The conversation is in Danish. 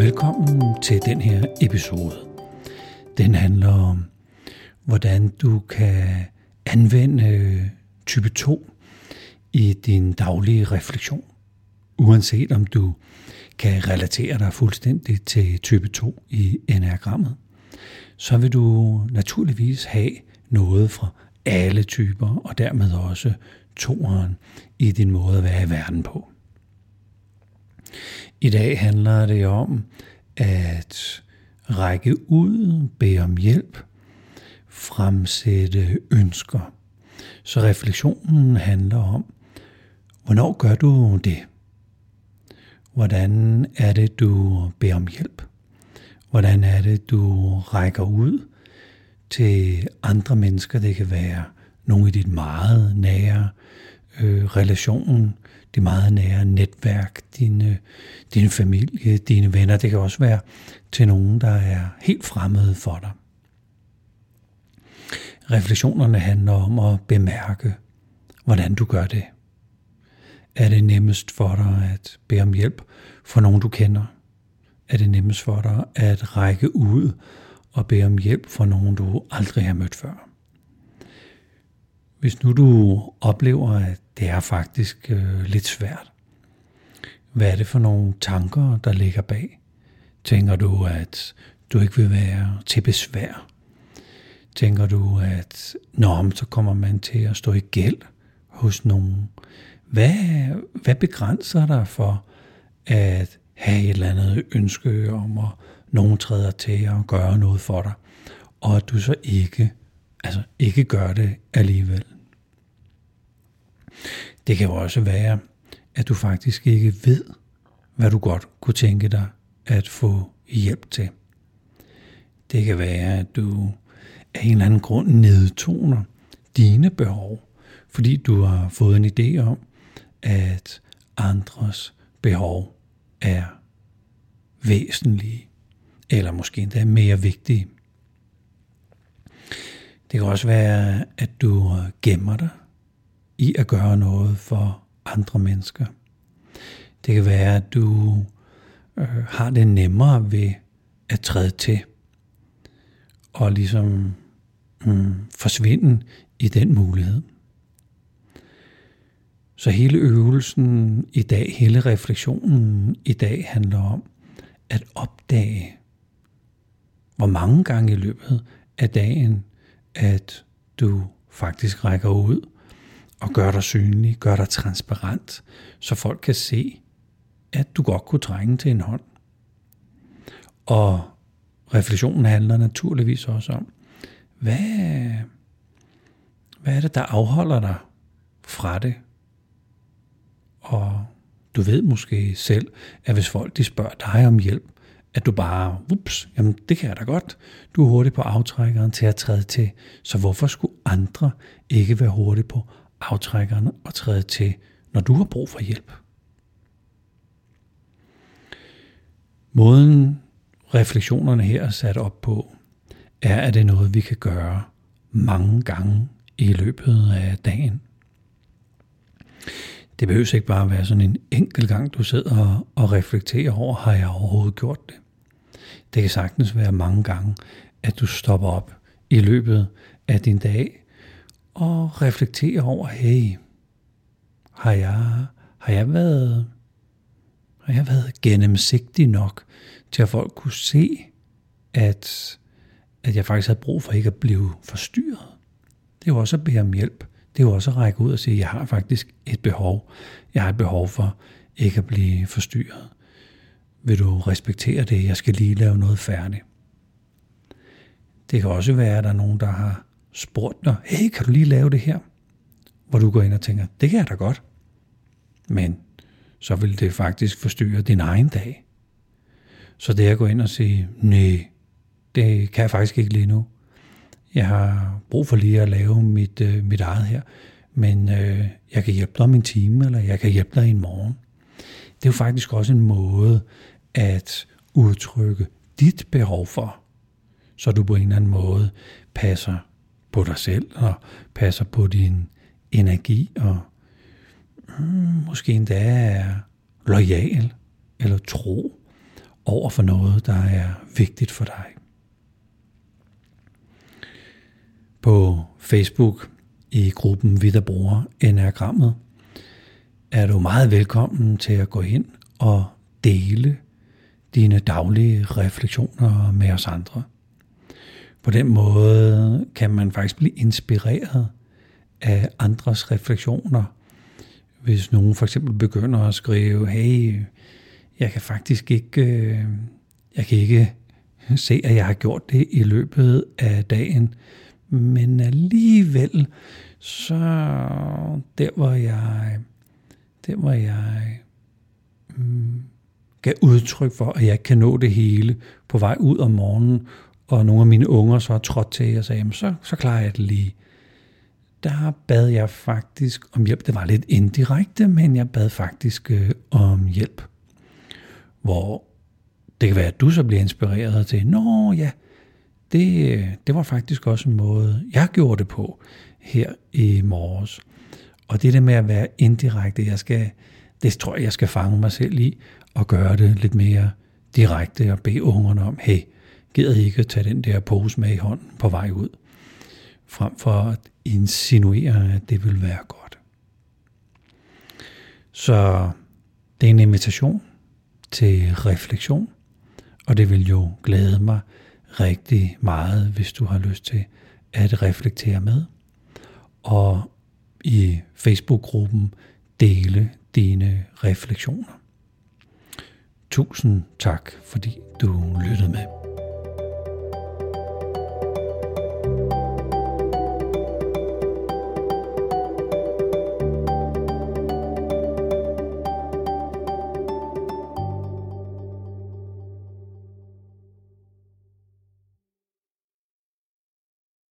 Velkommen til den her episode. Den handler om, hvordan du kan anvende øh, type 2 i din daglige refleksion. Uanset om du kan relatere dig fuldstændig til type 2 i enagrammet, så vil du naturligvis have noget fra alle typer, og dermed også toeren i din måde at være i verden på. I dag handler det om at række ud, bede om hjælp, fremsætte ønsker. Så refleksionen handler om, hvornår gør du det? Hvordan er det, du beder om hjælp? Hvordan er det, du rækker ud til andre mennesker? Det kan være nogle i dit meget nære øh, relationen, det meget nære netværk, din, din familie, dine venner. Det kan også være til nogen, der er helt fremmede for dig. Refleksionerne handler om at bemærke, hvordan du gør det. Er det nemmest for dig at bede om hjælp for nogen, du kender? Er det nemmest for dig at række ud og bede om hjælp for nogen, du aldrig har mødt før? Hvis nu du oplever, at det er faktisk øh, lidt svært, hvad er det for nogle tanker, der ligger bag? Tænker du, at du ikke vil være til besvær? Tænker du, at når så kommer man til at stå i gæld hos nogen? Hvad, hvad begrænser dig for at have et eller andet ønske om, at nogen træder til at gøre noget for dig, og at du så ikke, altså ikke gør det alligevel? Det kan jo også være, at du faktisk ikke ved, hvad du godt kunne tænke dig at få hjælp til. Det kan være, at du af en eller anden grund nedtoner dine behov, fordi du har fået en idé om, at andres behov er væsentlige, eller måske endda mere vigtige. Det kan også være, at du gemmer dig i at gøre noget for andre mennesker. Det kan være, at du øh, har det nemmere ved at træde til og ligesom mm, forsvinde i den mulighed. Så hele øvelsen i dag, hele refleksionen i dag handler om at opdage, hvor mange gange i løbet af dagen, at du faktisk rækker ud og gør dig synlig, gør dig transparent, så folk kan se, at du godt kunne trænge til en hånd. Og refleksionen handler naturligvis også om, hvad, hvad er det, der afholder dig fra det? Og du ved måske selv, at hvis folk de spørger dig om hjælp, at du bare, ups, jamen det kan jeg da godt. Du er hurtig på aftrækkeren til at træde til, så hvorfor skulle andre ikke være hurtige på aftrækkeren og træde til, når du har brug for hjælp? Måden refleksionerne her er sat op på, er, at det er noget, vi kan gøre mange gange i løbet af dagen. Det behøver ikke bare være sådan en enkelt gang, du sidder og reflekterer over, har jeg overhovedet gjort det? Det kan sagtens være mange gange, at du stopper op i løbet af din dag og reflekterer over, hey, har jeg, har jeg været har jeg været gennemsigtig nok til at folk kunne se, at, at jeg faktisk havde brug for ikke at blive forstyrret. Det er jo også at bede om hjælp. Det er jo også at række ud og sige, jeg har faktisk et behov. Jeg har et behov for ikke at blive forstyrret. Vil du respektere det? Jeg skal lige lave noget færdigt. Det kan også være, at der er nogen, der har spurgt dig, hey, kan du lige lave det her? Hvor du går ind og tænker, det kan jeg da godt. Men så vil det faktisk forstyrre din egen dag. Så det at gå ind og sige, nej, det kan jeg faktisk ikke lige nu. Jeg har brug for lige at lave mit, øh, mit eget her, men øh, jeg kan hjælpe dig om en time, eller jeg kan hjælpe dig i en morgen. Det er jo faktisk også en måde at udtrykke dit behov for, så du på en eller anden måde passer på dig selv og passer på din energi og mm, måske endda er lojal eller tro over for noget, der er vigtigt for dig. På Facebook i gruppen Vi, der bruger Enagrammet, er du meget velkommen til at gå ind og dele dine daglige refleksioner med os andre. På den måde kan man faktisk blive inspireret af andres refleksioner. Hvis nogen for eksempel begynder at skrive, hey, jeg kan faktisk ikke, øh, jeg kan ikke se, at jeg har gjort det i løbet af dagen, men alligevel, så der hvor jeg, der hvor jeg mm, gav udtryk for, at jeg kan nå det hele på vej ud om morgenen, og nogle af mine unger så har trådt til og sagde, så, så klarer jeg det lige. Der bad jeg faktisk om hjælp. Det var lidt indirekte, men jeg bad faktisk øh, om hjælp. Hvor det kan være, at du så bliver inspireret til, nå ja, det, det var faktisk også en måde, jeg gjorde det på her i morges. Og det der med at være indirekte, jeg skal, det tror jeg, jeg skal fange mig selv i, og gøre det lidt mere direkte og bede ungerne om, hey, gider I ikke at tage den der pose med i hånden på vej ud, frem for at insinuere, at det vil være godt. Så det er en invitation til refleksion, og det vil jo glæde mig rigtig meget, hvis du har lyst til at reflektere med. Og i Facebook-gruppen dele dine refleksioner. Tusind tak, fordi du lyttede med.